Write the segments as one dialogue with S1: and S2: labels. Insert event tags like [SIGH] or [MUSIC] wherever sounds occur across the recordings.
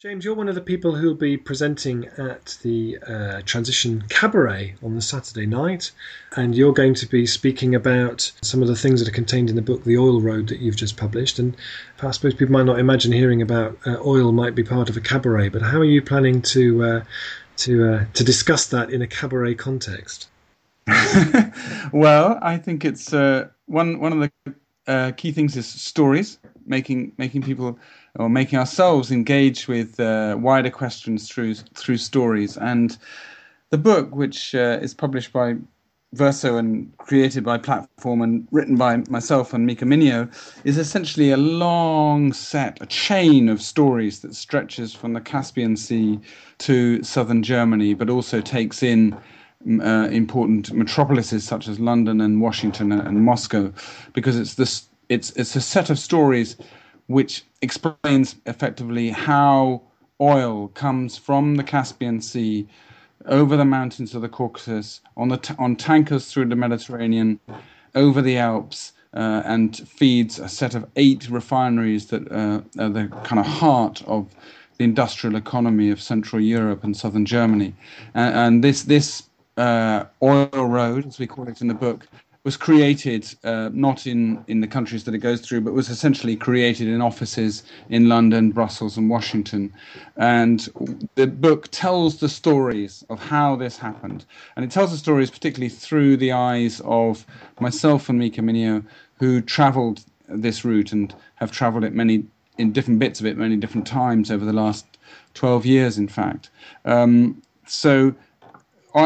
S1: James, you're one of the people who'll be presenting at the uh, Transition Cabaret on the Saturday night, and you're going to be speaking about some of the things that are contained in the book, The Oil Road, that you've just published. And I suppose people might not imagine hearing about uh, oil might be part of a cabaret, but how are you planning to uh, to uh, to discuss that in a cabaret context? [LAUGHS]
S2: well, I think it's uh, one one of the uh, key things is stories, making making people or making ourselves engage with uh, wider questions through through stories. And the book, which uh, is published by Verso and created by Platform and written by myself and Mika Minio, is essentially a long set, a chain of stories that stretches from the Caspian Sea to southern Germany, but also takes in uh, important metropolises such as London and Washington and, Moscow, because it's this it's it's a set of stories which explains effectively how oil comes from the Caspian Sea over the mountains of the Caucasus on the t- on tankers through the Mediterranean, over the Alps, uh, and feeds a set of eight refineries that uh, are the kind of heart of the industrial economy of Central Europe and Southern Germany. And, and this this uh, oil road, as we call it in the book, was created uh, not in, in the countries that it goes through, but was essentially created in offices in London, Brussels, and Washington. And the book tells the stories of how this happened. And it tells the stories particularly through the eyes of myself and Mika Minio, who traveled this route and have traveled it many in different bits of it many different times over the last 12 years, in fact. Um, so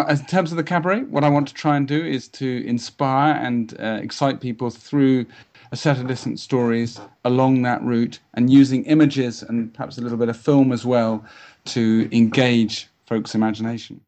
S2: in terms of the cabaret, what I want to try and do is to inspire and uh, excite people through a set of different stories along that route and using images and perhaps a little bit of film as well to engage folks' imagination.